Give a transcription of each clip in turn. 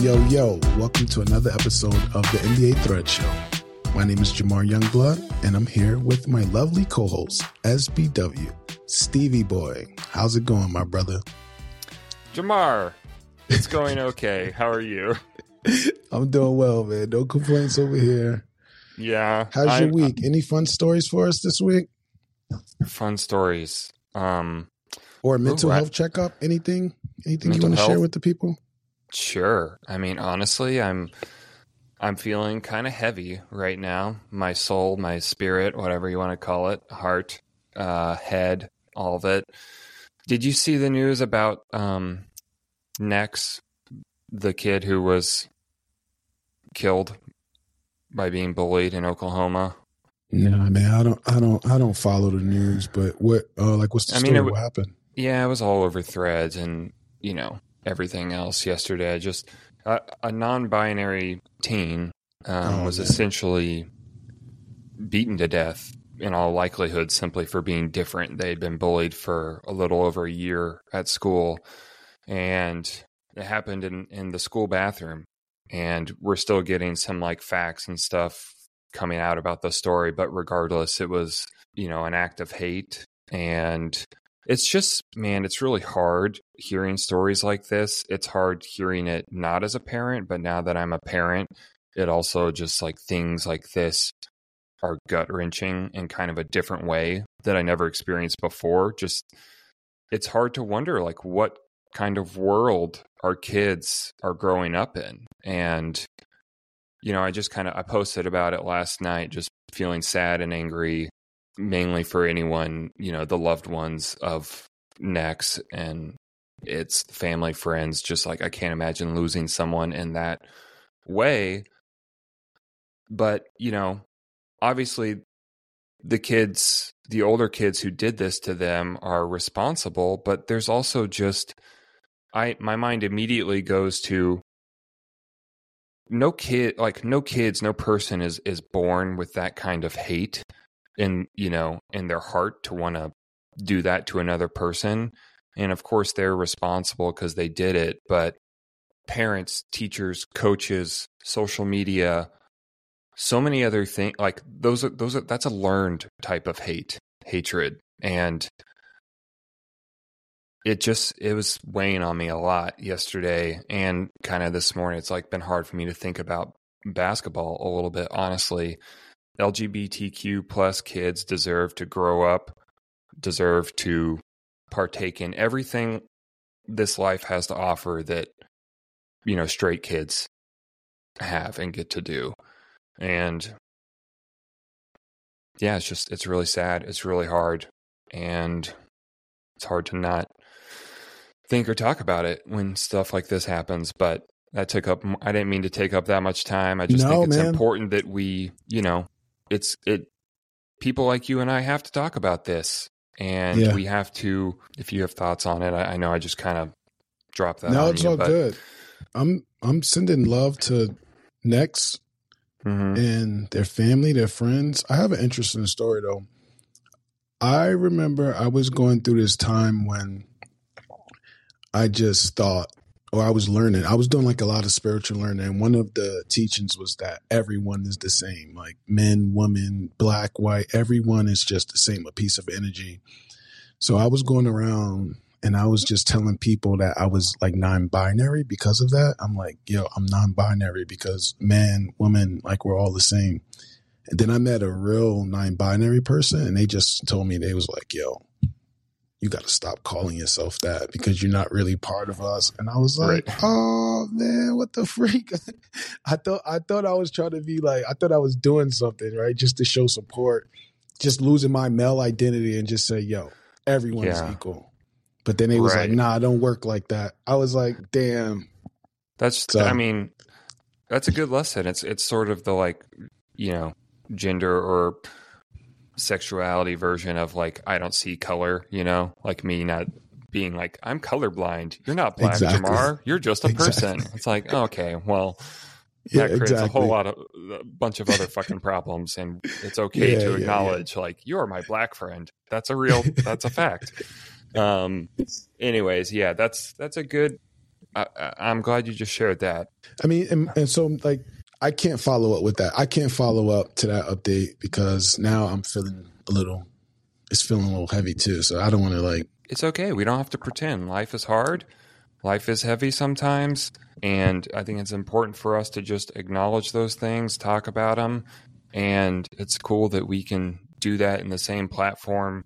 Yo, yo, welcome to another episode of the NBA Thread Show. My name is Jamar Youngblood, and I'm here with my lovely co host, SBW, Stevie Boy. How's it going, my brother? Jamar, it's going okay. How are you? I'm doing well, man. No complaints over here. Yeah. How's I- your week? Any fun stories for us this week? Fun stories. Um, Or mental I- health checkup? Anything? Anything you want to share with the people? Sure. I mean, honestly, I'm I'm feeling kind of heavy right now. My soul, my spirit, whatever you want to call it, heart, uh, head, all of it. Did you see the news about um, Nex, the kid who was killed by being bullied in Oklahoma? No, man. I don't. I don't. I don't follow the news. But what? Uh, like, what's the I story? mean, it what happened? Yeah, it was all over threads and, you know, everything else yesterday. Just uh, a non binary teen um, Oh, was man. essentially beaten to death in all likelihood simply for being different. They had been bullied for a little over a year at school. And it happened in, in the school bathroom. And we're still getting some like facts and stuff coming out about the story. But regardless, it was, you know, an act of hate. And it's just, man, it's really hard hearing stories like this. It's hard hearing it not as a parent, but now that I'm a parent, it also just like things like this are gut wrenching in kind of a different way that I never experienced before. Just, it's hard to wonder like what kind of world our kids are growing up in. And, you know, I just kind of, I posted about it last night, just feeling sad and angry mainly for anyone, you know, the loved ones of Nex and its family, friends. Just like I can't imagine losing someone in that way. But, you know, obviously the kids, the older kids who did this to them are responsible, but there's also just I my mind immediately goes to no kid like no kids, no person is is born with that kind of hate in you know in their heart to want to do that to another person. And of course they're responsible because they did it but parents teachers coaches social media so many other things like those are those are that's a learned type of hate hatred. And it just it was weighing on me a lot yesterday and kind of this morning. It's like been hard for me to think about basketball a little bit honestly lgbtq plus kids deserve to grow up deserve to partake in everything this life has to offer that you know straight kids have and get to do. And yeah it's just it's really sad. It's really hard. And it's hard to not think or talk about it when stuff like this happens. But that took up i didn't mean to take up that much time. I just No, think it's man. important that we you know it's it people like you and i have to talk about this and Yeah. we have to if you have thoughts on it i, I know i just kind of dropped that No, it's you, all but, good. I'm I'm sending love to Nex Mhm. and their family, their friends. I have an interesting story though. I remember I was going through this time when I just thought, or I was learning, I was doing like a lot of spiritual learning. And one of the teachings was that everyone is the same like men, women, black, white, everyone is just the same, a piece of energy. So I was going around and I was just telling people that I was like non-binary because of that. I'm like, yo, I'm non-binary because man, woman, like we're all the same. And then I met a real non-binary person, and they just told me they was like, yo, you got to stop calling yourself that because you're not really part of us. And I was like, Right. oh man, what the freak? I thought I thought I was trying to be like, I thought I was doing something right just to show support, just losing my male identity and just say, yo, everyone's Yeah. equal. But then they was like, Right. nah, don't work like that. I was like, damn. That's So- I mean, that's a good lesson. It's it's sort of the like, you know, gender or sexuality version of like I don't see color, you know, like me not being like I'm colorblind. You're not black, Exactly. Jamar. You're just a person. Exactly. It's like okay, well, Yeah, that creates exactly. a whole lot of a bunch of other fucking problems, and it's okay Yeah, to yeah, yeah. acknowledge like you are my black friend. That's a real. that's a fact. Um. Anyways, yeah, that's that's a good I, am glad you just shared that. I mean, and, and so like I can't follow up with that. I can't follow up to that update because now I'm feeling a little. It's feeling a little heavy too. So I don't want to like. It's okay. We don't have to pretend. Life is hard. Life is heavy sometimes, and I think it's important for us to just acknowledge those things, talk about them, and it's cool that we can do that in the same platform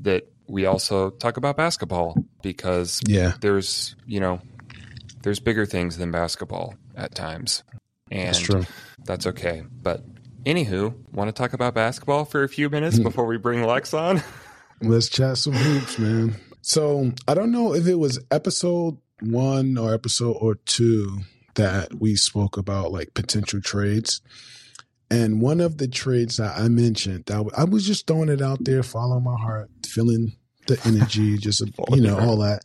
that we also talk about basketball because yeah, there's you know there's bigger things than basketball at times, and that's true. That's okay. But anywho, want to talk about basketball for a few minutes hmm. before we bring Lex on? Let's chat some hoops, man. So I don't know if it was episode one or episode or two that we spoke about like potential trades. And one of the trades that I mentioned, that I was just throwing it out there, following my heart, feeling the energy, just you know all that.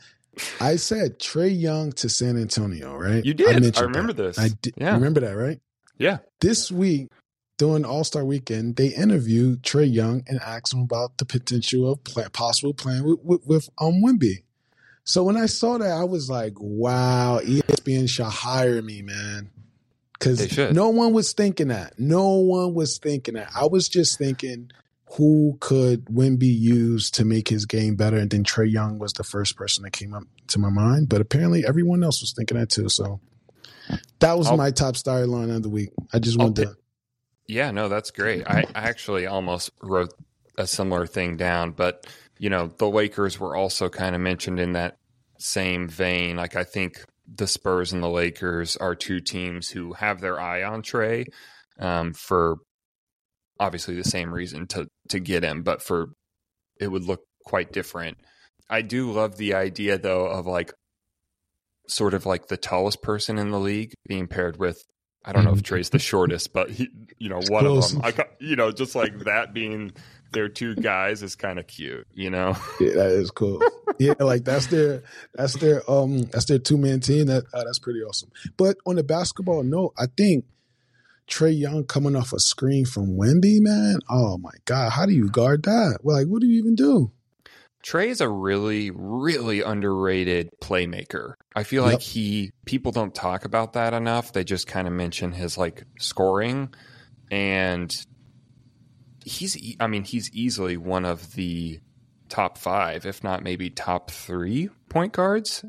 I said Trae Young to San Antonio, right? You did. I, I remember that. this. I did. Yeah. Remember that, right? Yeah. This week, during All Star Weekend, they interviewed Trae Young and asked him about the potential of play, possible playing with, with, with um Wemby. So when I saw that, I was like, "Wow, ESPN should hire me, man." Because no one was thinking that. No one was thinking that. I was just thinking who could Wemby use to make his game better? And then Trae Young was the first person that came up to my mind. But apparently everyone else was thinking that too. So that was I'll, my top storyline of the week. I just wanted to. Yeah, no, that's great. I, I actually almost wrote a similar thing down, but you know, the Lakers were also kind of mentioned in that same vein. Like I think the Spurs and the Lakers are two teams who have their eye on Trae um, for obviously the same reason to to get him, but for it would look quite different. I do love the idea though of like sort of like the tallest person in the league being paired with I don't know if mm-hmm. The shortest, but he, you know, one Close. of them. I you know, just like that being their two guys is kind of cute, you know. Yeah, that is cool. yeah, like that's their that's their um that's their two man team. That uh, that's pretty awesome. But on the basketball note, I think Trae Young coming off a screen from Wemby, man. Oh my God. How do you guard that? Well, like, what do you even do? Trae is a really, really underrated playmaker. I feel yep. like he people don't talk about that enough. They just kind of mention his like scoring and he's I mean, he's easily one of the top 5, if not maybe top 3 point guards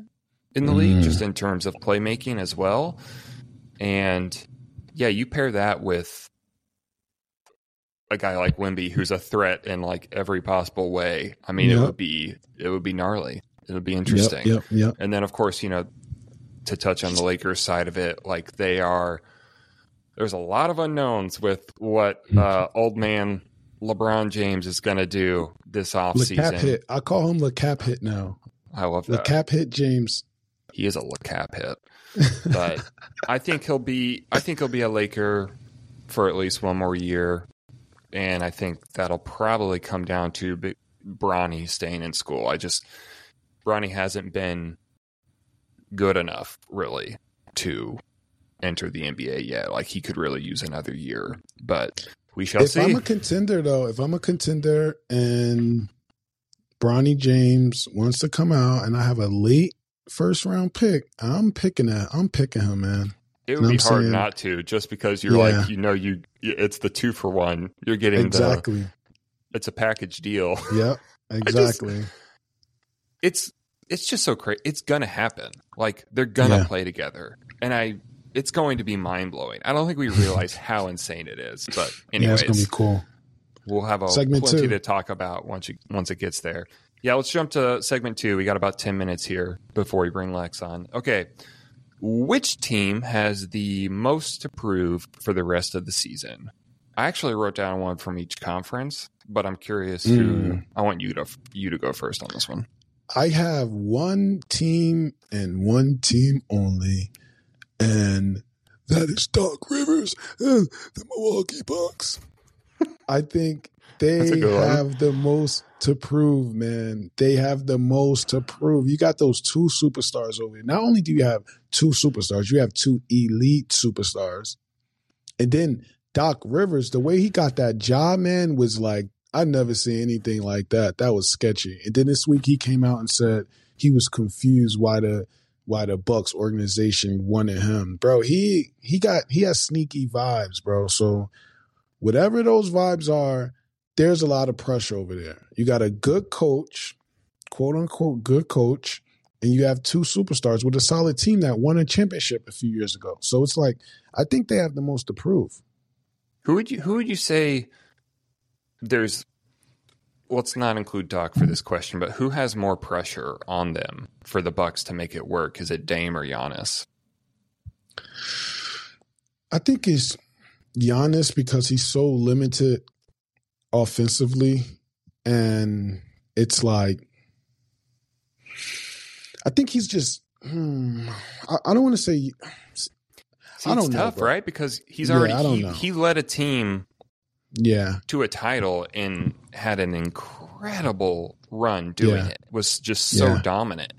in the mm. league just in terms of playmaking as well. And yeah, you pair that with a guy like Wemby who's a threat in like every possible way. I mean, yep. it would be it would be gnarly. It would be interesting. Yep, yep. And then of course, you know, to touch on the Lakers side of it, like they are there's a lot of unknowns with what hmm. uh, old man LeBron James is going to do this offseason. Cap hit. I call him the cap hit now. I love that. The cap hit James. He is a cap hit but I think he'll be. I think he'll be a Laker for at least one more year, and I think that'll probably come down to Bronny staying in school. I just Bronny hasn't been good enough really to enter the NBA yet. Like he could really use another year, but we shall if see. If I'm a contender though, if I'm a contender and Bronny James wants to come out and I have a late first round pick, I'm picking that. I'm picking him, man. It would be hard saying, not to, just because you're yeah. like, you know, you it's the two for one. You're getting exactly. The, it's a package deal. Yep, exactly. Just, it's it's just so crazy. It's gonna happen. Like they're gonna yeah. play together, and I. It's going to be mind blowing. I don't think we realize how insane it is, but anyways, yeah, it's gonna be cool. We'll have a Segment plenty two. to talk about once you once it gets there. Yeah, let's jump to segment two. We got about 10 minutes here before we bring Lex on. Okay. Which team has the most to prove for the rest of the season? I actually wrote down one from each conference, but I'm curious mm. who I want you to you to go first on this one. I have one team and one team only, and that is Doc Rivers and the Milwaukee Bucks. I think they have the most to prove, man. They have the most to prove. You got those two superstars over here. Not only do you have two superstars, you have two elite superstars. And then Doc Rivers, the way he got that job, man, was like, I never seen anything like that. That was sketchy. And then this week he came out and said he was confused why the why the Bucks organization wanted him, bro. He he got he has sneaky vibes, bro. So whatever those vibes are, there's a lot of pressure over there. You got a good coach, quote unquote good coach, and you have two superstars with a solid team that won a championship a few years ago. So it's like I think they have the most to prove. Who would you who would you say there's let's not include Doc for this question, but who has more pressure on them for the Bucks to make it work? Is it Dame or Giannis? I think it's Giannis because he's so limited offensively, and it's like I think he's just. Hmm, I, I, don't want to say. See, I don't know, tough, bro. right? Because he's already yeah, he, he led a team yeah to a title and had an incredible run doing yeah. it was just so yeah. dominant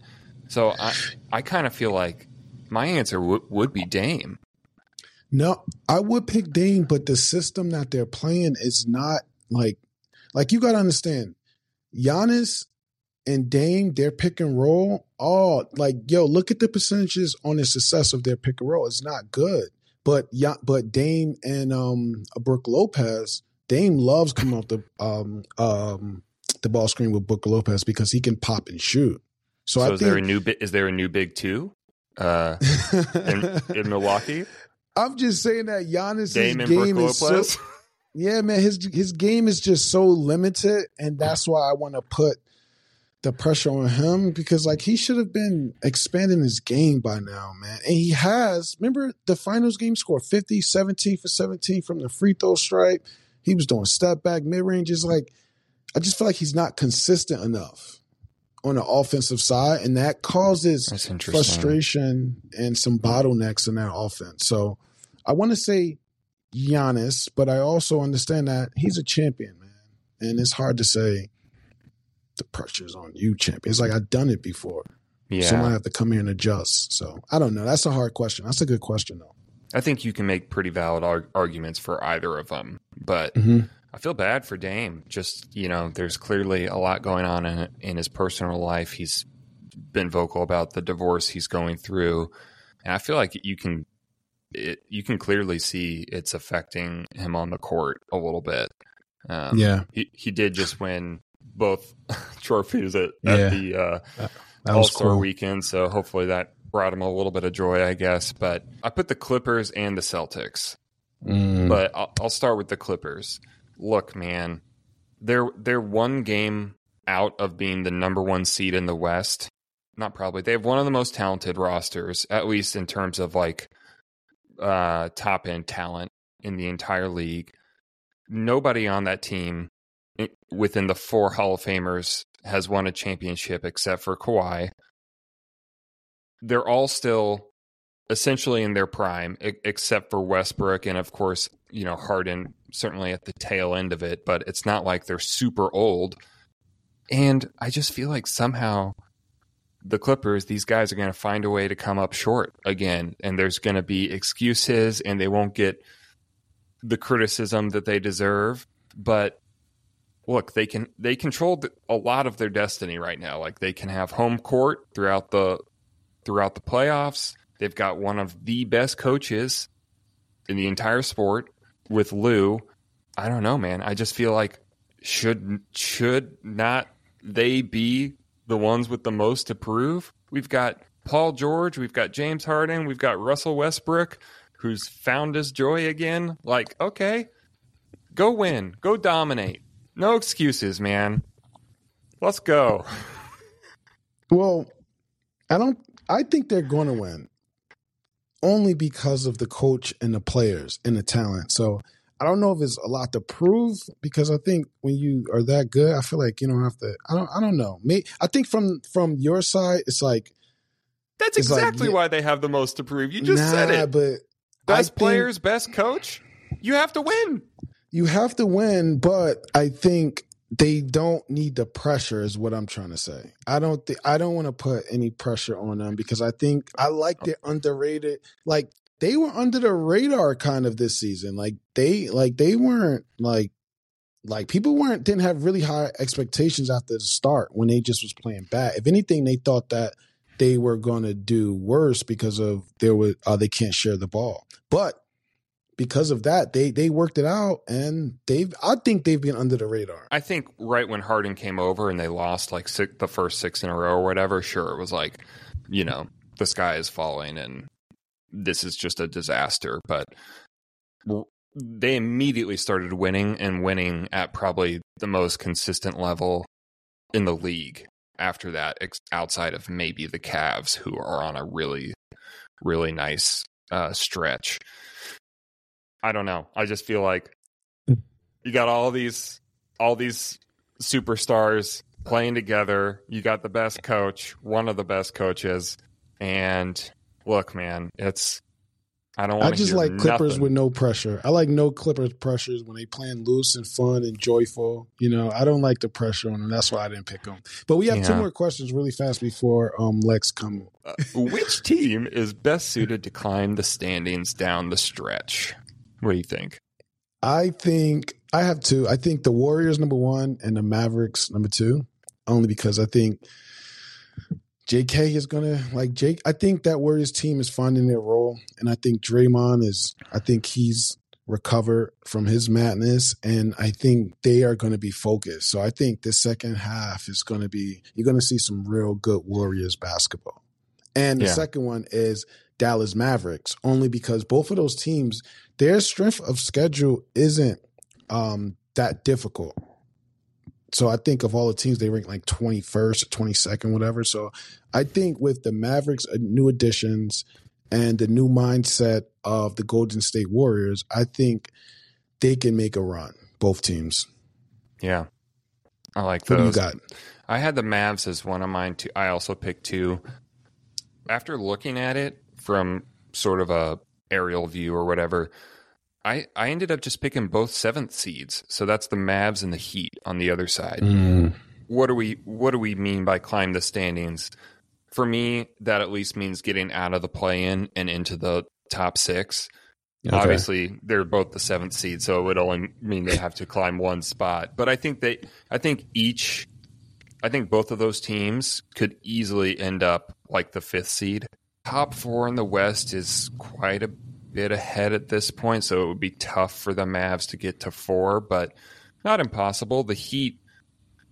so i i kind of feel like my answer w- would be dame no i would pick dame but the system that they're playing is not like like you got to understand Giannis and Dame, their pick and roll, all like yo, look at the percentages on the success of their pick and roll. It's not good. But yeah, but Dame and um Brook Lopez, Dame loves coming off the um um the ball screen with Brook Lopez because he can pop and shoot. So, so I is think, there a new bit? is there a new big two uh, in, in, Milwaukee? I'm just saying that Giannis' Dame game is so, yeah, man. His his game is just so limited, and that's why I want to put the pressure on him because like he should have been expanding his game by now, man. And he has. Remember the finals game score 50, 17 for 17 from the free throw stripe. He was doing step back, mid range. Is like I just feel like he's not consistent enough on the offensive side, and that causes frustration and some bottlenecks in that offense. So I want to say Giannis, but I also understand that he's a champion, man, and it's hard to say the pressure's on you, champion. It's like I've done it before. Yeah. Someone have to come here and adjust. So I don't know. That's a hard question. That's a good question though. I think you can make pretty valid ar- arguments for either of them, but mm-hmm. I feel bad for Dame. Just you know, there's clearly a lot going on in in his personal life. He's been vocal about the divorce he's going through, and I feel like you can it, you can clearly see it's affecting him on the court a little bit. Um, yeah, he he did just win both trophies at, yeah. at the uh, All Star cool. weekend, so hopefully that brought him a little bit of joy, I guess. But I put the Clippers and the Celtics. Mm. But I'll, I'll start with the Clippers. Look, man, they're they're one game out of being the number one seed in the West. Not probably. They have one of the most talented rosters, at least in terms of like uh, top end talent in the entire league. Nobody on that team within the four Hall of Famers has won a championship except for Kawhi they're all still essentially in their prime, except for Westbrook and of course, you know, Harden certainly at the tail end of it, but it's not like they're super old. And I just feel like somehow the Clippers, these guys are going to find a way to come up short again, and there's going to be excuses, and they won't get the criticism that they deserve. But look, they can they control a lot of their destiny right now. Like they can have home court throughout the throughout the playoffs. They've got one of the best coaches in the entire sport with Lue. I don't know, man. I just feel like should should not they be the ones with the most to prove? We've got Paul George, we've got James Harden, we've got Russell Westbrook, who's found his joy again. Like, okay, go win, go dominate. No excuses, man. Let's go. Well, I don't I think they're going to win only because of the coach and the players and the talent. So I don't know if it's a lot to prove because I think when you are that good, I feel like you don't have to. I don't. I don't know. Maybe, I think from from your side, it's like that's exactly like, why they have the most to prove. You just nah, said it. But best players, best coach. You have to win. You have to win, but I think they don't need the pressure is what I'm trying to say. I don't think I don't want to put any pressure on them because I think I like oh. the underrated like they were under the radar kind of this season. Like they like they weren't like like people weren't didn't have really high expectations after the start when they just was playing bad. If anything, they thought that they were going to do worse because of there was uh, they can't share the ball. But because of that, they they worked it out, and they've I think they've been under the radar. I think right when Harden came over and they lost like six, the first six in a row or whatever, sure, it was like, you know, the sky is falling and this is just a disaster. But they immediately started winning and winning at probably the most consistent level in the league after that, outside of maybe the Cavs, who are on a really, really nice uh, stretch. I don't know. I just feel like you got all these all these superstars playing together. You got the best coach, one of the best coaches, and look, man, it's I don't. Want to. I just like Clippers nothing. with no pressure. I like no Clippers pressures when they playing loose and fun and joyful. You know, I don't like the pressure on them. That's why I didn't pick them. But we have yeah. two more questions really fast before um, Lex come. Uh, which team is best suited to climb the standings down the stretch? What do you think? I think I have two. I think the Warriors number one and the Mavericks number two, only because I think JK is gonna like Jake. I think that Warriors team is finding their role, and I think Draymond is. I think he's recovered from his madness, and I think they are going to be focused. So I think the second half is going to be you're going to see some real good Warriors basketball. And the yeah. second one is Dallas Mavericks, only because both of those teams, their strength of schedule isn't um, that difficult. So I think of all the teams, they rank like 21st, 22nd, whatever. So I think with the Mavericks, uh, new additions, and the new mindset of the Golden State Warriors, I think they can make a run. Both teams. Yeah, I like what those. do you got? I had the Mavs as one of mine too. I also picked two. After looking at it from sort of a aerial view or whatever, I, I ended up just picking both seventh seeds. So that's the Mavs and the Heat on the other side. Mm. What do we what do we mean by climb the standings? For me, that at least means getting out of the play in and into the top six. Okay. Obviously, they're both the seventh seed, so it would only mean they have to climb one spot. But I think they I think each I think both of those teams could easily end up like the fifth seed. Top four in the West is quite a bit ahead at this point, so it would be tough for the Mavs to get to four, but not impossible. The Heat,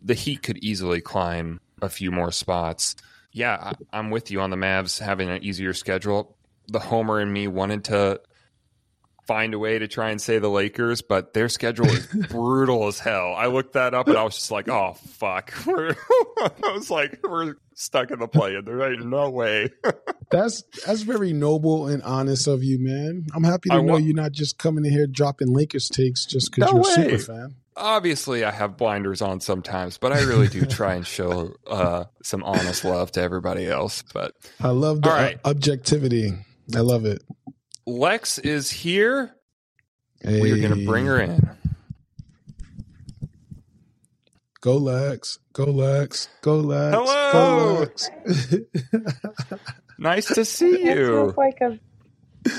the Heat could easily climb a few more spots. Yeah, I, am with you on the Mavs having an easier schedule. The Homer and me wanted to find a way to try and say the Lakers, but their schedule is brutal as hell. I looked that up and I was just like, oh fuck. I was like, we're stuck in the play and there ain't no way. that's that's very noble and honest of you, man. I'm happy to I know wa- you're not just coming in here dropping Lakers takes just because no you're way. a super fan. Obviously, I have blinders on sometimes, but I really do try and show uh, some honest love to everybody else. But I love the right. objectivity. I love it. Lex is here. Hey. We are going to bring her in. Go Lex. Go Lex. Go Lex. Hello. Go Lex. nice to see you. like a.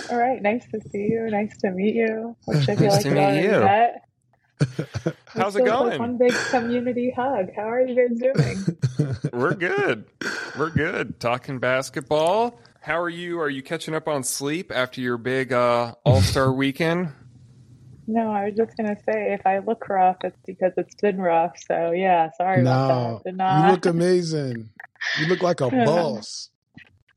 All right, nice to see you. Nice to meet you. Which I feel nice like to meet you. How's it going? Like one big community hug. How are you guys doing? We're good. We're good. Talking basketball. How are you? Are you catching up on sleep after your big uh, All Star weekend? No, I was just gonna say if I look rough, it's because it's been rough. So yeah, sorry no, about that. Not... You look amazing. You look like a boss.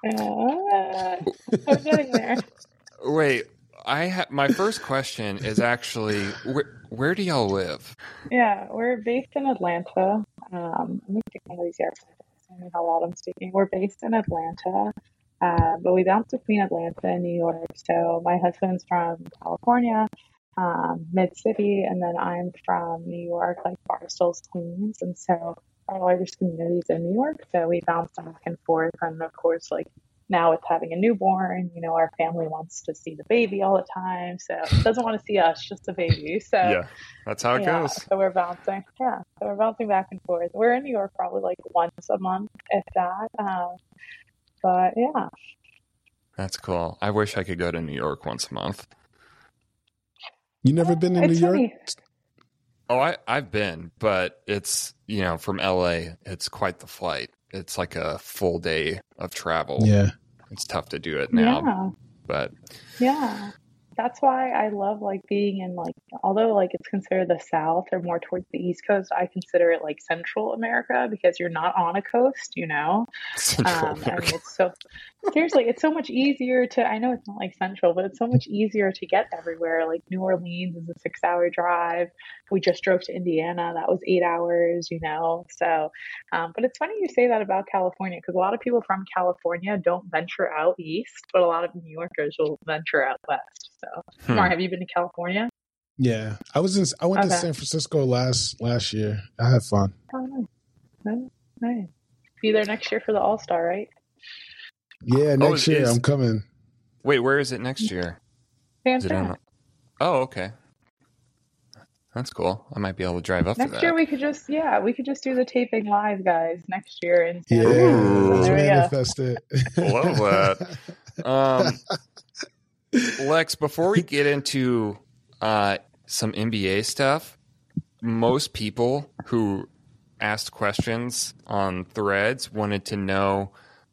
Yeah, I'm getting there. Wait, I ha- my first question is actually where where do y'all live? Yeah, we're based in Atlanta. Um, let me get one of these here. I don't know how loud I'm speaking. We're based in Atlanta. Uh, but we bounced between Atlanta and New York. So my husband's from California, um, Mid City, and then I'm from New York, like Barstow, Queens. And so our largest community is in New York. So we bounced back and forth. And of course, like now with having a newborn, you know, our family wants to see the baby all the time. So it doesn't want to see us, just the baby. So yeah, that's how it yeah, goes. So we're bouncing. Yeah. So we're bouncing back and forth. We're in New York probably like once a month, if that. Um, but yeah. That's cool. I wish I could go to New York once a month. You never been in it's New funny. York? Oh, I, I've been, but it's, you know, from LA, it's quite the flight. it's like a full day of travel. Yeah. It's tough to do it now, Yeah. but Yeah. That's why I love like being in like although like it's considered the South or more towards the East Coast, I consider it like Central America because you're not on a coast, you know. Central Um, it's so seriously, it's so much easier to. I know it's not like Central, but it's so much easier to get everywhere. Like New Orleans is a six-hour drive. We just drove to Indiana. That was eight hours, you know. So, um, but it's funny you say that about California because a lot of people from California don't venture out east, but a lot of New Yorkers will venture out west. So, Hmm. Mark, have you been to California? Yeah. I was in I went to San Francisco last last year. I had fun. Oh, nice. Nice. nice. Be there next year for the All Star, right? Yeah, next is- year is- I'm coming. Wait, where is it next year? Is it in? Fantastic. Oh, okay. That's cool. I might be able to drive up Next for year we could just yeah we could just do the taping live guys next year in San Yeah. Ooh. Let's There manifest it. Love that. Um, Lex, before we get into uh, some NBA stuff, most people who asked questions on threads wanted to know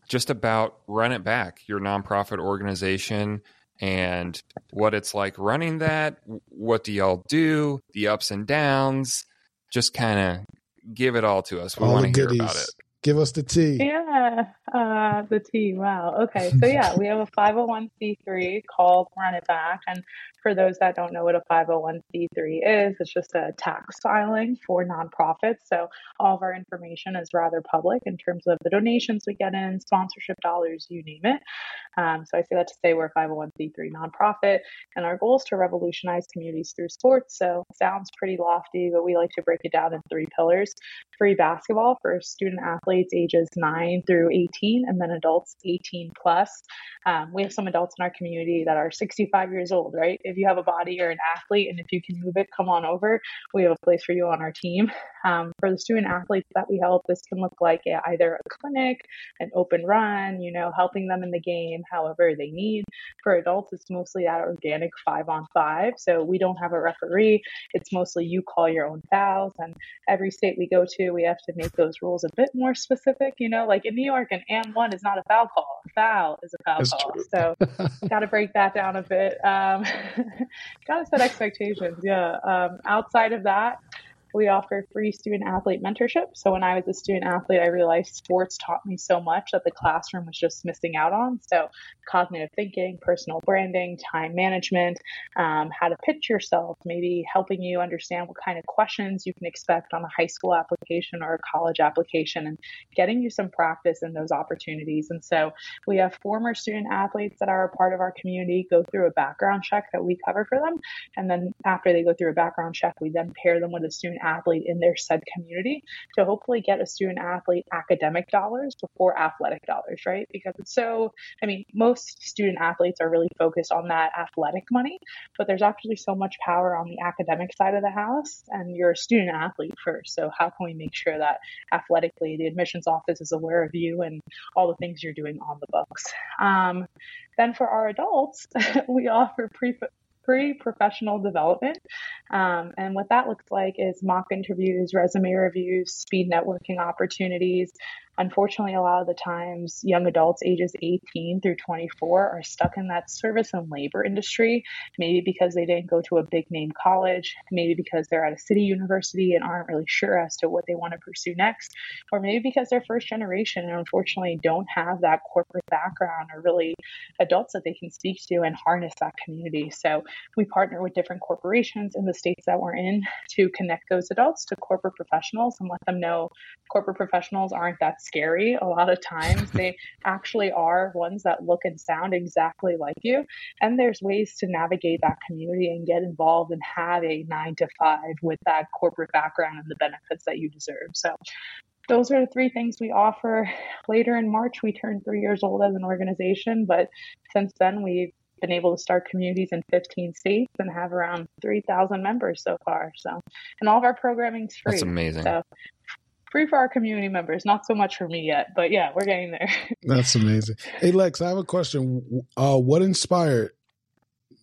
just about Run It Back, your nonprofit organization, and what it's like running that. What do y'all do? The ups and downs. Just kind of give it all to us. We want to hear about it. Give us the tea. Yeah, uh, the T. Wow. Okay. So, yeah, we have a 501c3 called Run It Back. And for those that don't know what a 501c3 is, it's just a tax filing for nonprofits. So, all of our information is rather public in terms of the donations we get in, sponsorship dollars, you name it. Um, so, I say that to say we're a 501c3 nonprofit. And our goal is to revolutionize communities through sports. So, it sounds pretty lofty, but we like to break it down in three pillars free basketball for student athletes ages 9 through 18 and then adults 18 plus um, we have some adults in our community that are 65 years old right if you have a body you're an athlete and if you can move it come on over we have a place for you on our team um, for the student athletes that we help this can look like either a clinic an open run you know helping them in the game however they need for adults it's mostly that organic five on five so we don't have a referee it's mostly you call your own fouls and every state we go to, we have to make those rules a bit more specific. You know, like in New York, an and one is not a foul call. A foul is a foul That's call. true. So, got to break that down a bit. Um, got to set expectations. Yeah. Um, outside of that, we offer free student athlete mentorship. So when I was a student athlete, I realized sports taught me so much that the classroom was just missing out on. So cognitive thinking, personal branding, time management, um, how to pitch yourself, maybe helping you understand what kind of questions you can expect on a high school application or a college application and getting you some practice in those opportunities. And so we have former student athletes that are a part of our community go through a background check that we cover for them. And then after they go through a background check, we then pair them with a student athlete in their said community to hopefully get a student athlete academic dollars before athletic dollars, right? Because it's so, I mean, most student athletes are really focused on that athletic money, but there's actually so much power on the academic side of the house, and you're a student athlete first. So, how can we make sure that athletically the admissions office is aware of you and all the things you're doing on the books? Um, then for our adults, we offer pre pre professional development. Um, and what that looks like is mock interviews, resume reviews, speed networking opportunities. Unfortunately, a lot of the times, young adults ages 18 through 24 are stuck in that service and labor industry, maybe because they didn't go to a big name college, maybe because they're at a city university and aren't really sure as to what they want to pursue next, or maybe because they're first generation and unfortunately don't have that corporate background or really adults that they can speak to and harness that community. So we partner with different corporations in the states that we're in to connect those adults to corporate professionals and let them know corporate professionals aren't that scary. A lot of times they actually are ones that look and sound exactly like you. And there's ways to navigate that community and get involved and have a nine to five with that corporate background and the benefits that you deserve. So those are the three things we offer. Later in March, we turned three years old as an organization, but since then we've been able to start communities in 15 states and have around 3,000 members so far. So, and all of our programming's free. That's amazing. So, free for our community members. Not so much for me yet, but yeah, we're getting there. That's amazing. Hey Lex, I have a question. Uh, what inspired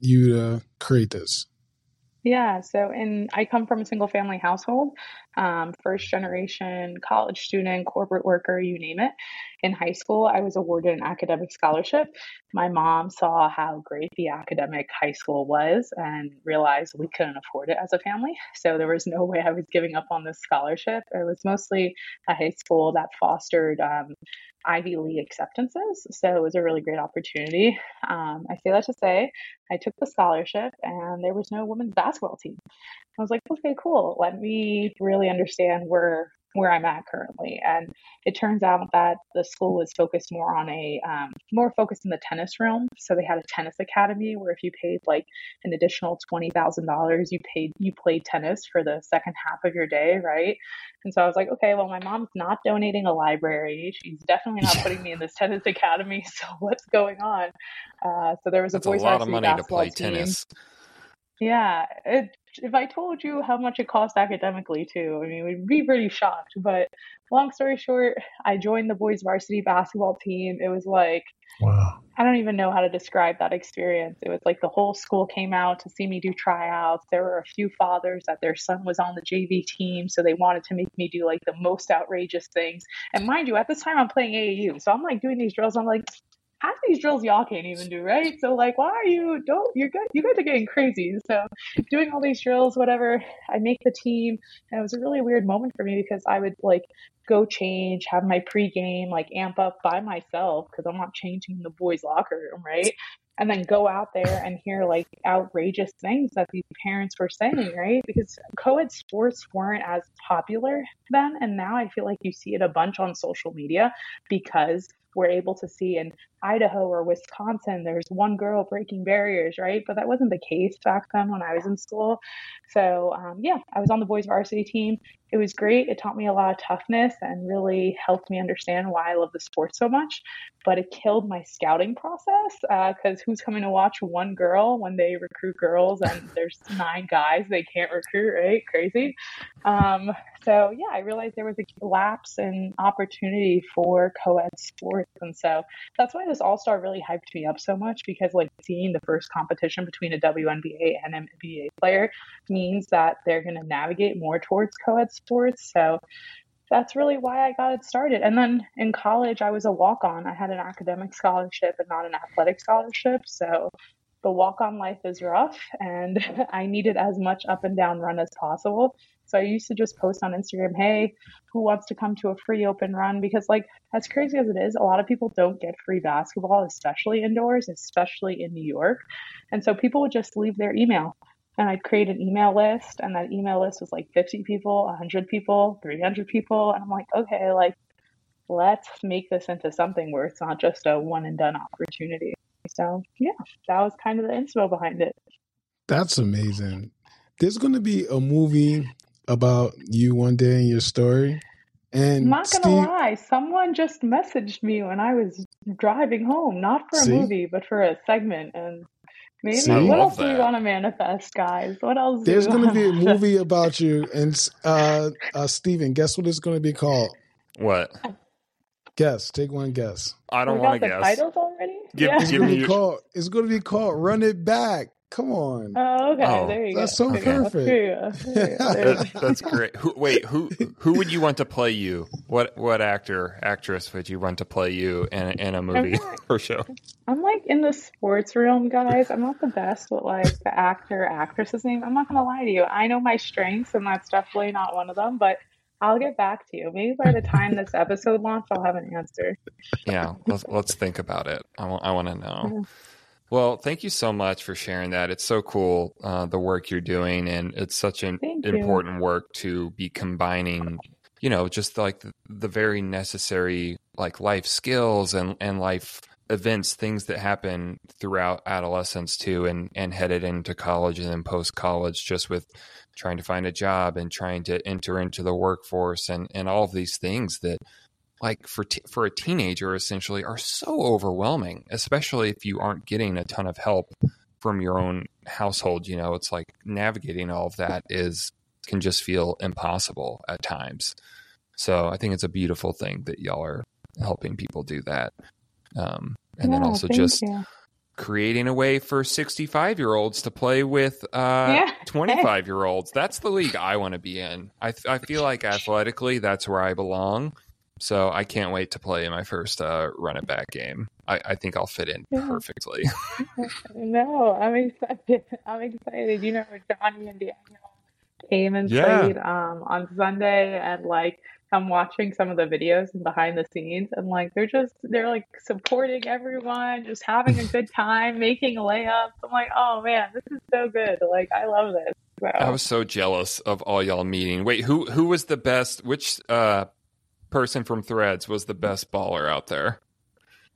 you to create this? Yeah, so and I come from a single family household. Um, first generation college student, corporate worker, you name it. In high school, I was awarded an academic scholarship. My mom saw how great the academic high school was and realized we couldn't afford it as a family. So there was no way I was giving up on this scholarship. It was mostly a high school that fostered um, Ivy League acceptances. So it was a really great opportunity. Um, I say that to say I took the scholarship and there was no women's basketball team. I was like, okay, cool. Let me really understand where where I'm at currently. And it turns out that the school was focused more on a um, more focused in the tennis realm. So they had a tennis academy where if you paid like an additional twenty thousand dollars, you paid you played tennis for the second half of your day, right? And so I was like, okay, well, my mom's not donating a library. She's definitely not putting me in this tennis academy. So what's going on? Uh, so there was That's a boys a lot of money to play team. tennis. Yeah, it, if I told you how much it cost academically too, I mean, we'd be pretty shocked. But long story short, I joined the boys varsity basketball team. It was like Wow. I don't even know how to describe that experience. It was like the whole school came out to see me do tryouts. There were a few fathers that their son was on the JV team, so they wanted to make me do like the most outrageous things. And mind you, at this time I'm playing AAU, so I'm like doing these drills. I'm like, half these drills y'all can't even do, right? So like, why are you don't you're good you guys are getting crazy. So doing all these drills, whatever, I make the team, and it was a really weird moment for me because I would like go change, have my pregame, like amp up by myself because I'm not changing in the boys' locker room, right? And then go out there and hear like outrageous things that these parents were saying, right? Because co ed sports weren't as popular then. And now I feel like you see it a bunch on social media because we're able to see in Idaho or Wisconsin, there's one girl breaking barriers, right? But that wasn't the case back then when I was in school. So, um, yeah, I was on the boys varsity team. It was great. It taught me a lot of toughness and really helped me understand why I love the sport so much. But it killed my scouting process because uh, who's coming to watch one girl when they recruit girls and there's nine guys they can't recruit, right? Crazy. Um, so, yeah, I realized there was a lapse in opportunity for co ed sports. And so that's why this All Star really hyped me up so much because, like, seeing the first competition between a WNBA and an NBA player means that they're going to navigate more towards co ed sports. So that's really why I got it started. And then in college, I was a walk on. I had an academic scholarship and not an athletic scholarship. So the walk on life is rough, and I needed as much up and down run as possible. So I used to just post on Instagram, hey, who wants to come to a free open run? Because, like, as crazy as it is, a lot of people don't get free basketball, especially indoors, especially in New York. And so people would just leave their email and I'd create an email list, and that email list was like 50 people, 100 people, 300 people. And I'm like, okay, like, let's make this into something where it's not just a one and done opportunity. So, yeah, that was kind of the inspo behind it. That's amazing. There's going to be a movie about you one day and your story. And I'm not gonna Steve, lie, someone just messaged me when I was driving home, not for a movie, but for a segment. And maybe See? What love else do you that. want to manifest, guys? What else? there's going to be a movie about you. And uh, uh, Steven, guess what it's going to be called? What? Guess. Take one guess. I don't want to guess. titles already. Give- yeah. It's give going to me be your- called. It's going to be called Run It Back. Come on. Oh, okay. Oh, there you go. that's so There you go. perfect. There you go. There you go. There you go. that's great. Who, wait, who who would you want to play you? What what actor actress would you want to play you in in a movie not- or show? I'm like in the sports realm, guys. I'm not the best with like the actor actress's name. I'm not gonna lie to you. I know my strengths, and that's definitely not one of them. But I'll get back to you. Maybe by the time this episode launches, I'll have an answer. Yeah, let's let's think about it. I want I want to know. Well, thank you so much for sharing that. It's so cool uh, the work you're doing, and it's such an important work to be combining. You know, just like the, the very necessary like life skills and and life events, things that happen throughout adolescence too, and and headed into college and then post college, just with trying to find a job and trying to enter into the workforce and and all of these things that like for t- for a teenager essentially are so overwhelming especially if you aren't getting a ton of help from your own household you know it's like navigating all of that is can just feel impossible at times so i think it's a beautiful thing that y'all are helping people do that um, and then also just you. creating a way for 65 year olds to play with uh, 25 year olds. That's the league I want to be in. I, I feel like athletically, that's where I belong. So I can't wait to play my first uh, run it back game. I, I think I'll fit in yeah. perfectly. no, I'm excited. I'm excited. You know, Johnny and Daniel came and yeah. played um, on Sunday, and like I'm watching some of the videos and behind the scenes, and like they're just they're like supporting everyone, just having a good time, making layups. I'm like, oh man, this is so good. Like I love this. So. I was so jealous of all y'all meeting. Wait, who who was the best? Which uh, person from Threads was the best baller out there?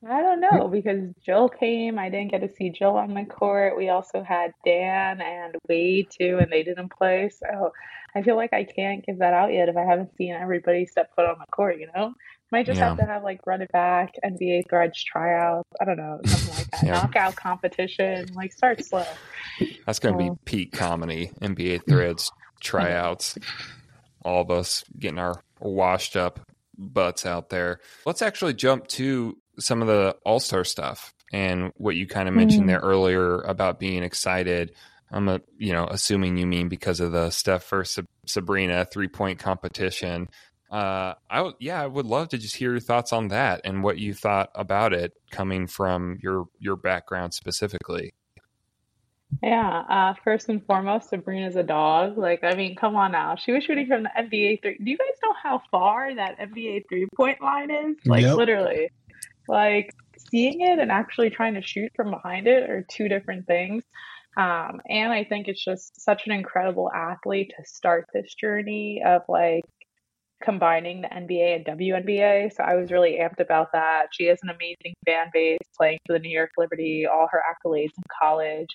I don't know because Jill came. I didn't get to see Jill on the court. We also had Dan and Wade too, and they didn't play. So I feel like I can't give that out yet if I haven't seen everybody step foot on the court. You know, might just yeah. have to have like run it back, NBA Threads tryouts. I don't know, something like that. yeah. Knockout competition. Like start slow. That's gonna be peak comedy. NBA Threads tryouts. All of us getting our washed up butts out there. Let's actually jump to some of the All Star stuff and what you kind of mentioned mm. there earlier about being excited. I'm a, you know assuming you mean because of the Steph versus Sabrina three point competition. Uh, I yeah, I would love to just hear your thoughts on that and what you thought about it coming from your your background specifically. Yeah, uh, first and foremost, Sabrina's a dog. Like, I mean, come on now. She was shooting from the NBA three. Do you guys know how far that NBA three point line is? Like, yep. literally. Like seeing it and actually trying to shoot from behind it are two different things. Um, and I think it's just such an incredible athlete to start this journey of like combining the NBA and WNBA. So I was really amped about that. She has an amazing fan base playing for the New York Liberty, all her accolades in college,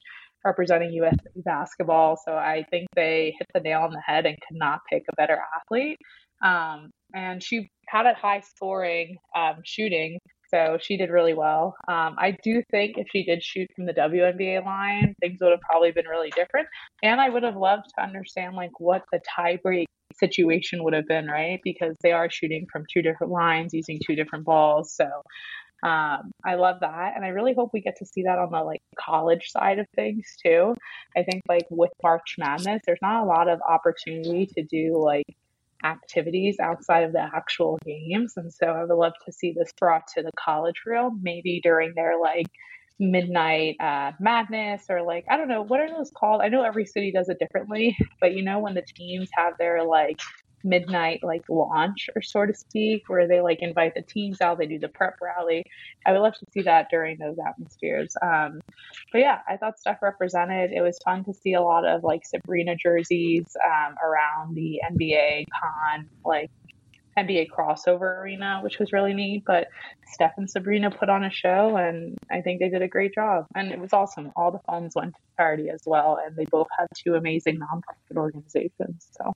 representing US basketball. So I think they hit the nail on the head and could not pick a better athlete. Um, and she had a high scoring um, shooting so she did really well. Um, I do think if she did shoot from the WNBA line, things would have probably been really different. And I would have loved to understand like what the tiebreak situation would have been, right? Because they are shooting from two different lines using two different balls. So um, I love that, and I really hope we get to see that on the like college side of things too. I think like with March Madness, there's not a lot of opportunity to do like activities outside of the actual games. And so I would love to see this brought to the college realm, maybe during their like midnight uh, madness or like, I don't know, what are those called? I know every city does it differently, but you know, when the teams have their like midnight like launch or so to speak where they like invite the teams out they do the prep rally i would love to see that during those atmospheres um, but yeah i thought Steph represented it was fun to see a lot of like sabrina jerseys um, around the nba con like NBA crossover arena, which was really neat. But Steph and Sabrina put on a show, and I think they did a great job. And it was awesome. All the funds went to charity as well, and they both had two amazing nonprofit organizations. So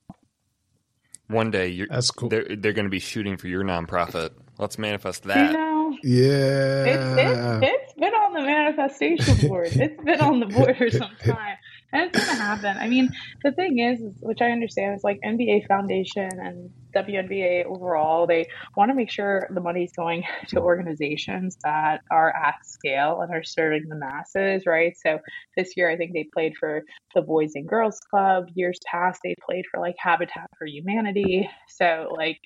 one day you're That's cool. they're they're going to be shooting for your nonprofit. Let's manifest that. You know, yeah. It's, it's, it's been on the manifestation board. it's been on the board for some time. And it's going to happen. I mean, the thing is, which I understand, is like NBA Foundation and WNBA overall, they want to make sure the money's going to organizations that are at scale and are serving the masses, right? So this year, I think they played for the Boys and Girls Club. Years past, they played for like Habitat for Humanity. So, like,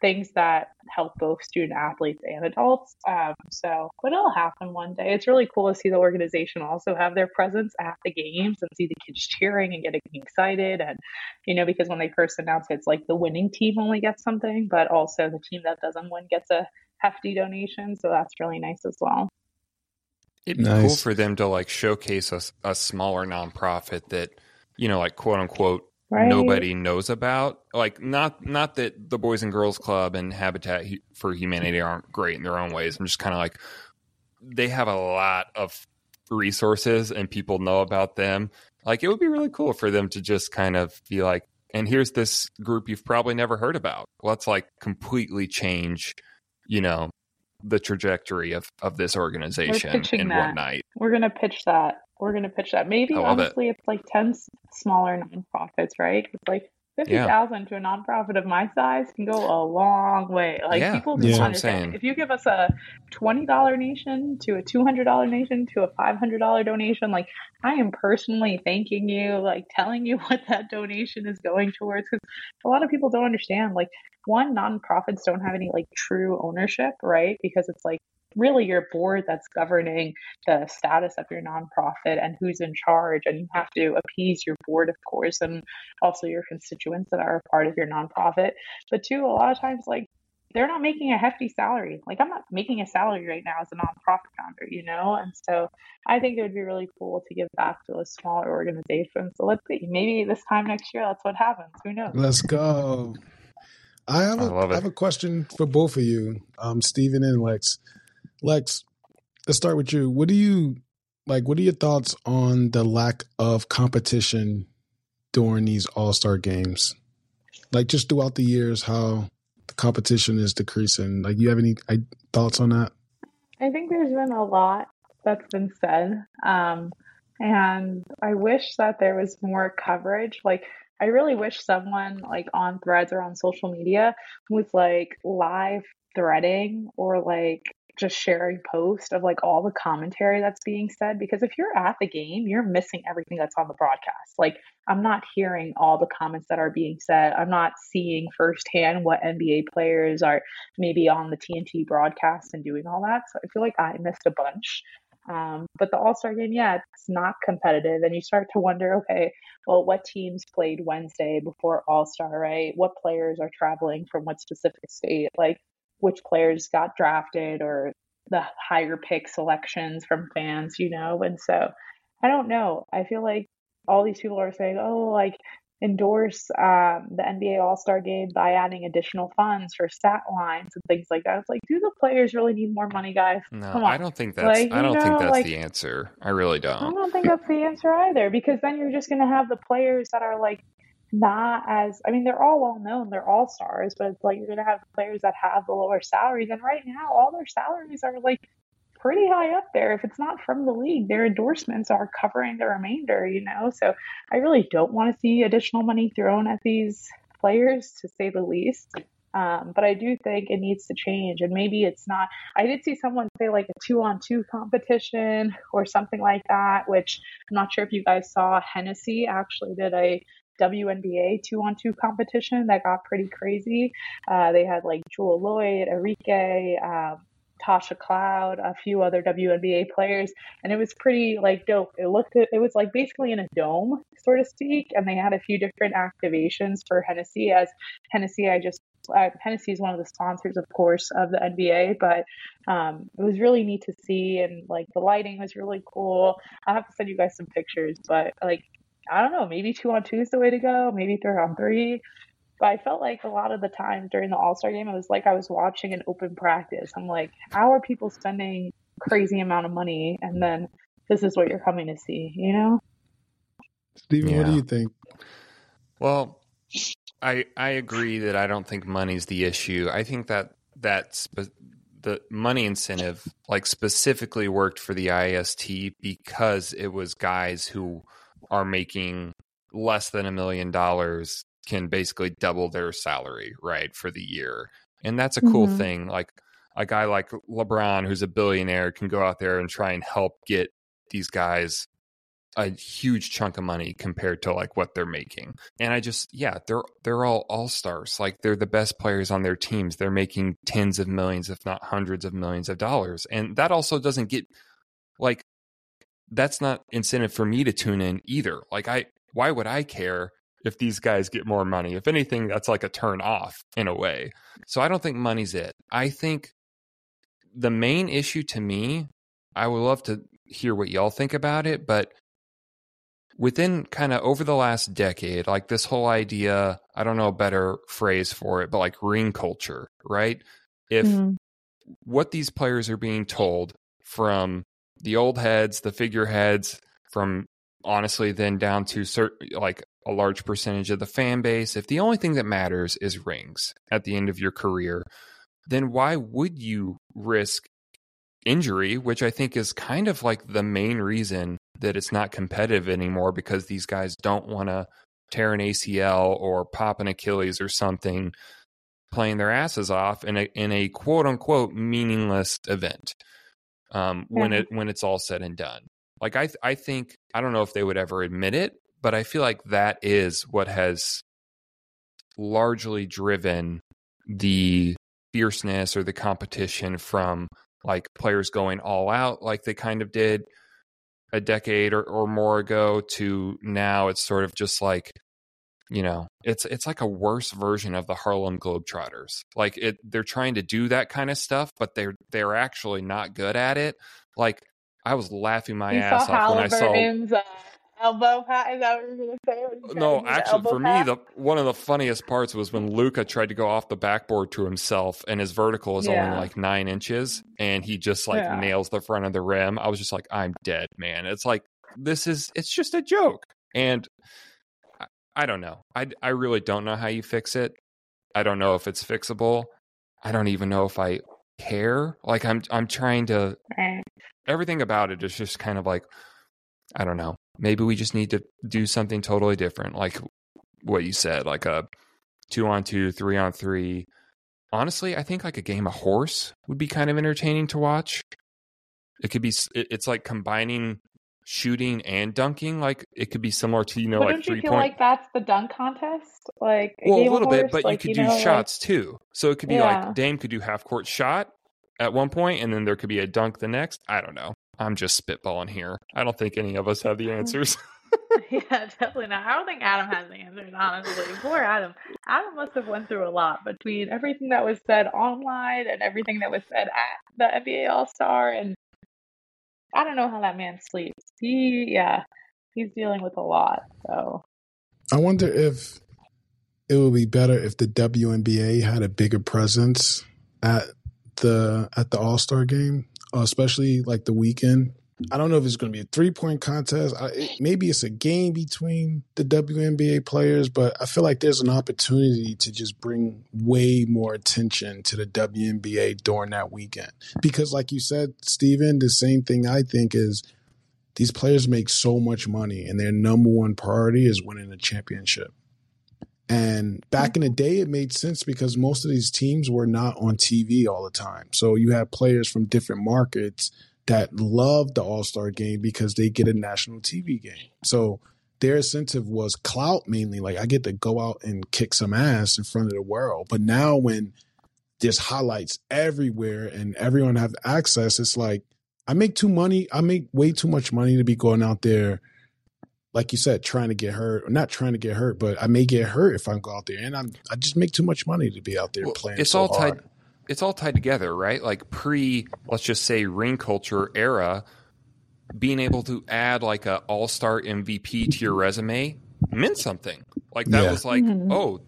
things that help both student athletes and adults. Um, so, but it'll happen one day. It's really cool to see the organization also have their presence at the games and see the kids cheering and getting excited. And, you know, because when they first announced it, it's like the winning team only gets something, but also the team that doesn't win gets a hefty donation. So that's really nice as well. It'd be nice. cool for them to like showcase a, a smaller nonprofit that, you know, like quote unquote right. nobody knows about. Like not not that the Boys and Girls Club and Habitat for Humanity aren't great in their own ways. I'm just kind of like they have a lot of resources and people know about them. Like it would be really cool for them to just kind of be like, and here's this group you've probably never heard about. Let's like completely change, you know, the trajectory of of this organization in that. one night. We're gonna pitch that we're going to pitch that. Maybe honestly, it. it's like 10 smaller nonprofits, right? It's like fifty thousand yeah. to a nonprofit of my size can go a long way. Like yeah, people just understand. If you give us a twenty dollar donation to a two hundred dollar donation to a five hundred dollar donation, like I am personally thanking you, like telling you what that donation is going towards. Because a lot of people don't understand. Like one, nonprofits don't have any like true ownership, right? Because it's like really your board that's governing the status of your nonprofit and who's in charge. And you have to appease your board, of course, and also your constituents that are a part of your nonprofit. But two, a lot of times, like they're not making a hefty salary. Like I'm not making a salary right now as a nonprofit founder, you know? And so I think it would be really cool to give back to a smaller organization. So let's see, maybe this time next year, that's what happens. Who knows? Let's go. I have a, I, I have a question for both of you, um, Stephen and Lex. Lex, let's start with you. What do you like? What are your thoughts on the lack of competition during these All Star games? Like just throughout the years, how the competition is decreasing. Like, you have any thoughts on that? I think there's been a lot that's been said, um, and I wish that there was more coverage. Like, I really wish someone like on Threads or on social media was like live threading or like just sharing post of like all the commentary that's being said because if you're at the game you're missing everything that's on the broadcast like i'm not hearing all the comments that are being said i'm not seeing firsthand what nba players are maybe on the tnt broadcast and doing all that so i feel like i missed a bunch um, but the All Star game, yeah, it's not competitive. And you start to wonder okay, well, what teams played Wednesday before All Star, right? What players are traveling from what specific state? Like, which players got drafted or the higher pick selections from fans, you know? And so I don't know. I feel like all these people are saying, oh, like endorse um, the NBA All Star game by adding additional funds for stat lines and things like that. It's like, do the players really need more money, guys? No, I don't think that's. Like, I don't know, think that's like, the answer. I really don't. I don't think that's the answer either, because then you're just going to have the players that are like not as I mean they're all well known, they're all stars, but it's like you're gonna have players that have the lower salaries, and right now all their salaries are like pretty high up there. If it's not from the league, their endorsements are covering the remainder, you know. So I really don't want to see additional money thrown at these players, to say the least. Um, but I do think it needs to change, and maybe it's not. I did see someone say like a two-on-two competition or something like that, which I'm not sure if you guys saw. Hennessy actually did a WNBA two on two competition that got pretty crazy. Uh, they had like Jewell Lloyd, Arike, um, Tasha Cloud, a few other WNBA players, and it was pretty like dope. It looked it was like basically in a dome, sort of speak, and they had a few different activations for Hennessy. As Hennessy, I just uh, Hennessy is one of the sponsors, of course, of the NBA, but um, it was really neat to see, and like the lighting was really cool. I'll have to send you guys some pictures, but like I don't know, maybe two on two is the way to go, maybe three on three. But I felt like a lot of the time during the All Star game, it was like I was watching an open practice. I'm like, how are people spending crazy amount of money, and then this is what you're coming to see, you know? Stephen, yeah. what do you think? Well, I I agree that I don't think money's the issue. I think that that's the money incentive like specifically worked for the IST because it was guys who are making less than a million dollars can basically double their salary, right, for the year. And that's a cool mm-hmm. thing. Like a guy like LeBron, who's a billionaire, can go out there and try and help get these guys a huge chunk of money compared to like what they're making. And I just yeah, they're they're all all-stars. Like they're the best players on their teams. They're making tens of millions if not hundreds of millions of dollars. And that also doesn't get like that's not incentive for me to tune in either. Like I why would I care if these guys get more money? If anything, that's like a turn off in a way. So I don't think money's it. I think the main issue to me, I would love to hear what y'all think about it, but within kind of over the last decade, like this whole idea, I don't know a better phrase for it, but like ring culture, right? If mm-hmm. what these players are being told from the old heads, the figureheads, from honestly then down to certain, like a large percentage of the fan base. If the only thing that matters is rings at the end of your career, then why would you risk injury, which I think is kind of like the main reason that it's not competitive anymore because these guys don't want to tear an ACL or pop an Achilles or something, playing their asses off in a in a quote unquote meaningless event. Um, when it when it's all said and done, like I I think I don't know if they would ever admit it, but I feel like that is what has largely driven the fierceness or the competition from like players going all out like they kind of did a decade or, or more ago to now it's sort of just like you know it's it's like a worse version of the Harlem Globetrotters like it they're trying to do that kind of stuff but they're they're actually not good at it like I was laughing my you ass off when I saw elbow pat. Is that what you're gonna say? No, actually, for pat? me, the one of the funniest parts was when Luka tried to go off the backboard to himself, and his vertical is yeah. only like nine inches, and he just like yeah. nails the front of the rim. I was just like, I'm dead, man. It's like this is it's just a joke, and I, don't know. I I really don't know how you fix it. I don't know if it's fixable. I don't even know if I care. Like I'm I'm trying to. Everything about it is just kind of like I don't know. Maybe we just need to do something totally different, like what you said, like a two on two, three on three. Honestly, I think like a game of horse would be kind of entertaining to watch. It could be. It's like combining shooting and dunking. Like it could be similar to you know but like don't you feel point... like that's the dunk contest? Like a well, a little horse, bit, but like, you could you do know, shots like... too. So it could be yeah. like Dame could do half court shot at one point, and then there could be a dunk the next. I don't know. I'm just spitballing here. I don't think any of us have the answers. yeah, definitely not. I don't think Adam has the answers, honestly. Poor Adam. Adam must have went through a lot between everything that was said online and everything that was said at the NBA All Star and I don't know how that man sleeps. He yeah, he's dealing with a lot. So I wonder if it would be better if the WNBA had a bigger presence at the at the All Star game especially like the weekend. I don't know if it's going to be a three point contest. I, it, maybe it's a game between the WNBA players, but I feel like there's an opportunity to just bring way more attention to the WNBA during that weekend. Because, like you said, Steven, the same thing I think is these players make so much money, and their number one priority is winning a championship. And back in the day, it made sense because most of these teams were not on TV all the time. So you have players from different markets that love the All Star game because they get a national TV game. So their incentive was clout mainly. Like I get to go out and kick some ass in front of the world. But now when there's highlights everywhere and everyone have access, it's like I make too money. I make way too much money to be going out there like you said, trying to get hurt, or not trying to get hurt, but I may get hurt if I go out there, and I'm I just make too much money to be out there well, playing. It's so all hard. Tied. It's all tied together, right? Like pre, let's just say ring culture era, being able to add like a all star MVP to your resume meant something. Like that yeah. was like, mm-hmm. oh,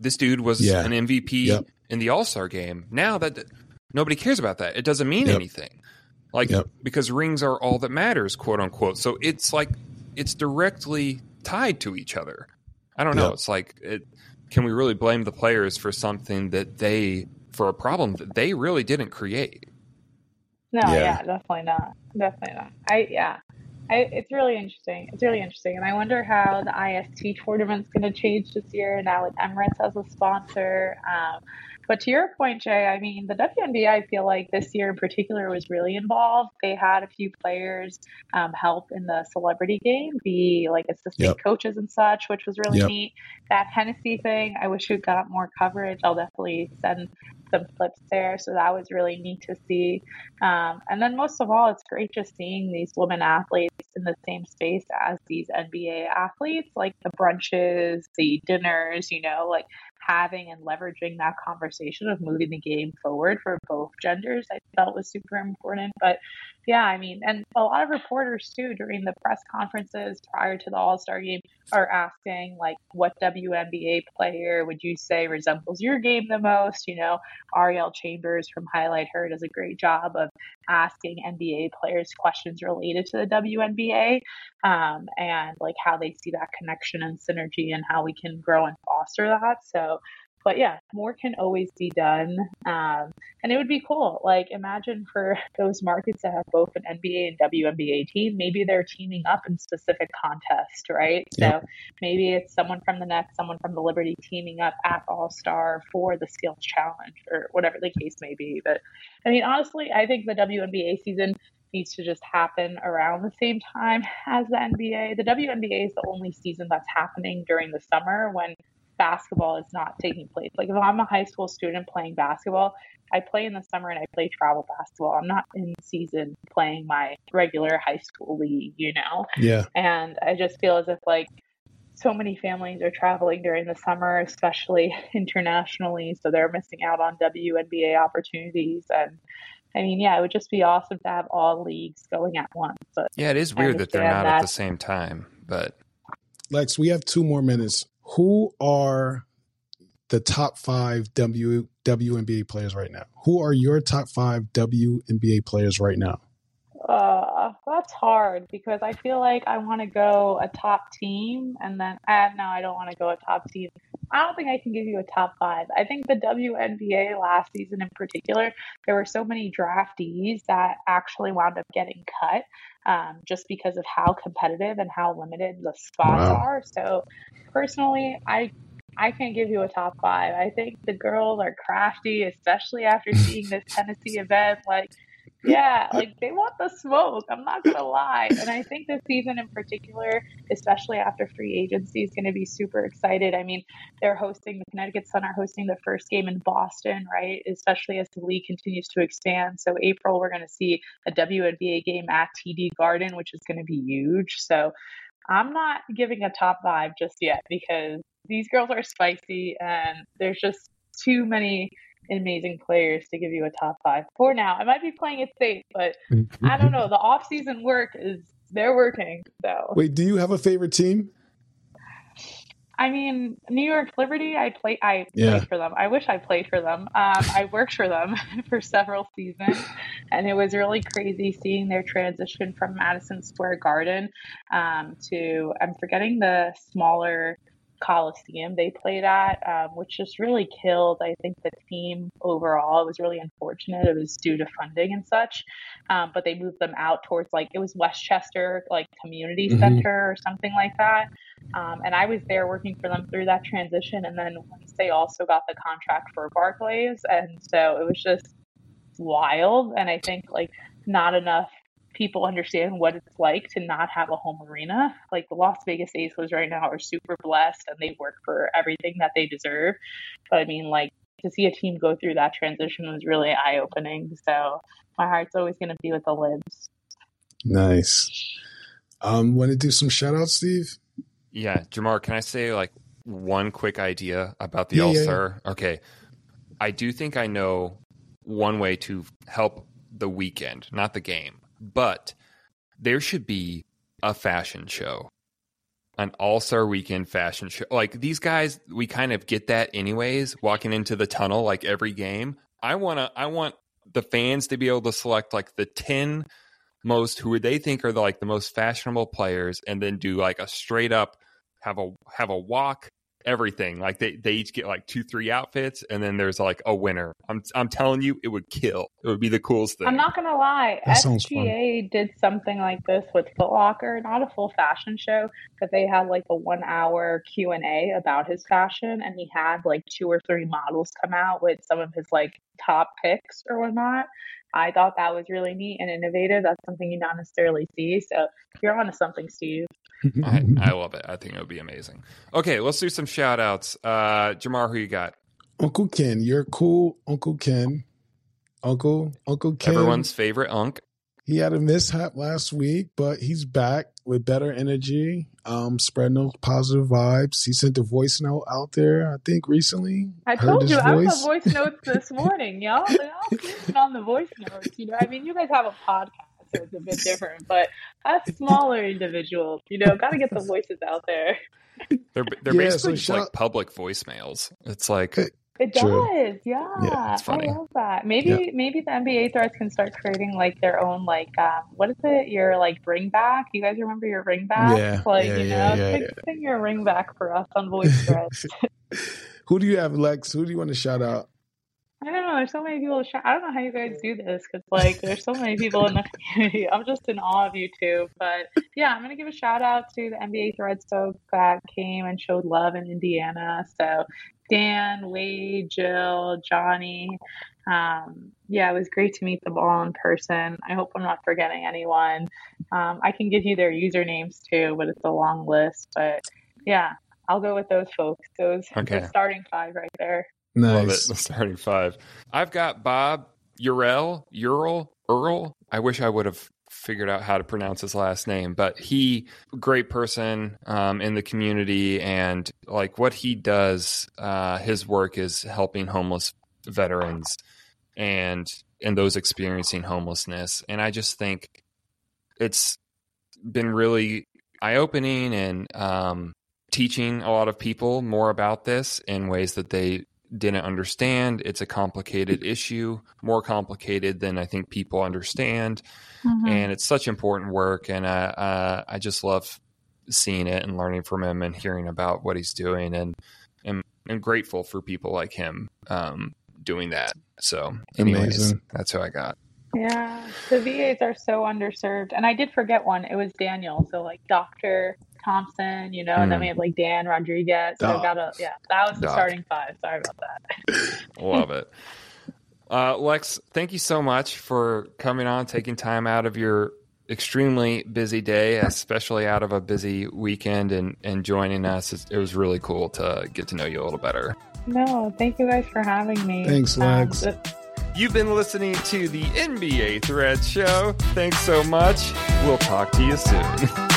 this dude was yeah. an MVP yep. in the All Star game. Now that nobody cares about that, it doesn't mean yep. anything. Like yep. because rings are all that matters, quote unquote. So it's like it's directly tied to each other. I don't know. Yep. It's like, it, can we really blame the players for something that they for a problem that they really didn't create? No, yeah, yeah definitely not. Definitely not. I yeah. I, it's really interesting. It's really interesting, and I wonder how the IST tournament's going to change this year now with Emirates as a sponsor. Um, but to your point, Jay, I mean, the WNBA, I feel like this year in particular was really involved. They had a few players um, help in the celebrity game, be like assistant yep. coaches and such, which was really yep. neat. That Hennessy thing, I wish we got more coverage. I'll definitely send some clips there. So that was really neat to see. Um, and then most of all, it's great just seeing these women athletes in the same space as these NBA athletes, like the brunches, the dinners, you know, like having and leveraging that conversation of moving the game forward for both genders, I felt was super important. But yeah, I mean, and a lot of reporters too during the press conferences prior to the All Star game are asking, like, what WNBA player would you say resembles your game the most? You know, Ariel Chambers from Highlight Her does a great job of asking NBA players questions related to the WNBA um, and like how they see that connection and synergy and how we can grow and foster that. So but yeah, more can always be done. Um, and it would be cool. Like, imagine for those markets that have both an NBA and WNBA team, maybe they're teaming up in specific contests, right? Yep. So maybe it's someone from the Nets, someone from the Liberty teaming up at All Star for the Skills Challenge or whatever the case may be. But I mean, honestly, I think the WNBA season needs to just happen around the same time as the NBA. The WNBA is the only season that's happening during the summer when basketball is not taking place. Like if I'm a high school student playing basketball, I play in the summer and I play travel basketball. I'm not in season playing my regular high school league, you know? Yeah. And I just feel as if like so many families are traveling during the summer, especially internationally, so they're missing out on WNBA opportunities and I mean, yeah, it would just be awesome to have all leagues going at once. But yeah, it is weird that they're not that. at the same time. But Lex, we have two more minutes. Who are the top five W WNBA players right now? Who are your top five WNBA players right now? That's hard because I feel like I want to go a top team, and then uh, no, I don't want to go a top team. I don't think I can give you a top five. I think the WNBA last season in particular, there were so many draftees that actually wound up getting cut um, just because of how competitive and how limited the spots wow. are. So personally, I I can't give you a top five. I think the girls are crafty, especially after seeing this Hennessy event. Like yeah, like they want the smoke. I'm not gonna lie. And I think this season in particular, especially after free agency, is going to be super excited. I mean, they're hosting the Connecticut Sun are hosting the first game in Boston, right? Especially as the league continues to expand. So April, we're going to see a WNBA game at TD Garden, which is going to be huge. So I'm not giving a top five just yet because these girls are spicy and there's just too many amazing players to give you a top five for now. I might be playing it safe, but I don't know. The off season work is they're working. So wait, do you have a favorite team? I mean, New York Liberty. I play. I yeah. played for them. I wish I played for them. Um, I worked for them for several seasons, and it was really crazy seeing their transition from Madison Square Garden um, to I'm forgetting the smaller Coliseum they played at, um, which just really killed, I think, the team overall. It was really unfortunate. It was due to funding and such. Um, but they moved them out towards like, it was Westchester, like community mm-hmm. center or something like that. Um, and I was there working for them through that transition. And then once they also got the contract for Barclays. And so it was just wild. And I think like not enough people understand what it's like to not have a home arena. Like the Las Vegas Aces right now are super blessed and they work for everything that they deserve. But I mean, like to see a team go through that transition was really eye opening. So my heart's always going to be with the Libs. Nice. Um, want to do some shout outs, Steve? Yeah, Jamar, can I say like one quick idea about the yeah, All Star? Yeah. Okay. I do think I know one way to help the weekend, not the game but there should be a fashion show, an all star weekend fashion show. Like these guys, we kind of get that anyways, walking into the tunnel like every game. I want to, I want the fans to be able to select like the 10 most who they think are the, like the most fashionable players and then do like a straight up have a have a walk everything. Like they, they each get like two, three outfits, and then there's like a winner. I'm I'm telling you, it would kill. It would be the coolest thing. I'm not gonna lie. That SGA did something like this with Foot Locker, not a full fashion show, but they had like a one hour Q and A about his fashion, and he had like two or three models come out with some of his like top picks or whatnot. I thought that was really neat and innovative. That's something you not necessarily see. So you're onto something, Steve. I, I, love it. I think it would be amazing. Okay, let's do some shout outs. Uh, Jamar, who you got? Uncle Ken. You're cool, Uncle Ken. Uncle, Uncle Ken. Everyone's favorite Unc. He had a mishap last week, but he's back with better energy, um, spreading those positive vibes. He sent a voice note out there, I think, recently. I told you, voice. I was voice notes this morning, y'all. Y'all on the voice notes. You know, I mean, you guys have a podcast, so it's a bit different, but us smaller individuals, you know, got to get the voices out there. They're they're yeah, basically so just like public voicemails. It's like it True. does, yeah. yeah. it's funny. I love that. Maybe yeah. maybe the NBA threads can start creating like their own like um, what is it? Your like ring back. You guys remember your ring back? Yeah. Like yeah, you know, yeah, yeah, sing your ring back for us on voice threads. Who do you have, Lex? Who do you want to shout out? I don't know. There's so many people. I don't know how you guys do this because, like, there's so many people in the community. I'm just in awe of you two. But yeah, I'm gonna give a shout out to the NBA Threads folk that came and showed love in Indiana. So Dan, Wade, Jill, Johnny. Um, yeah, it was great to meet them all in person. I hope I'm not forgetting anyone. Um, I can give you their usernames too, but it's a long list. But yeah, I'll go with those folks. Those Okay. the starting five right there. Love it. Nice. The starting five. I've got Bob Urel, Ural, Earl. I wish I would have figured out how to pronounce his last name, but he, great person um, in the community, and like what he does, uh, his work is helping homeless veterans and and those experiencing homelessness. And I just think it's been really eye opening and um, teaching a lot of people more about this in ways that they didn't understand. It's a complicated issue, more complicated than I think people understand, and it's such important work. And uh, uh, I just love seeing it and learning from him and hearing about what he's doing, and and I'm grateful for people like him um, doing that. So, anyways, Amazing. that's who I got. Yeah, the VAs are so underserved. And I did forget one. It was Daniel. So like Dr. Thompson, you know, and then Mm. we have like Dan Rodriguez. So Doc. got a yeah, that was the Doc. starting five. Sorry about that. Love it. Uh, Lex, thank you so much for coming on, taking time out of your extremely busy day, especially out of a busy weekend, and, and joining us. It, it was really cool to get to know you a little better. No, thank you guys for having me. Thanks, Lex. Um, You've been listening to the NBA Thread Show. Thanks so much. We'll talk to you soon.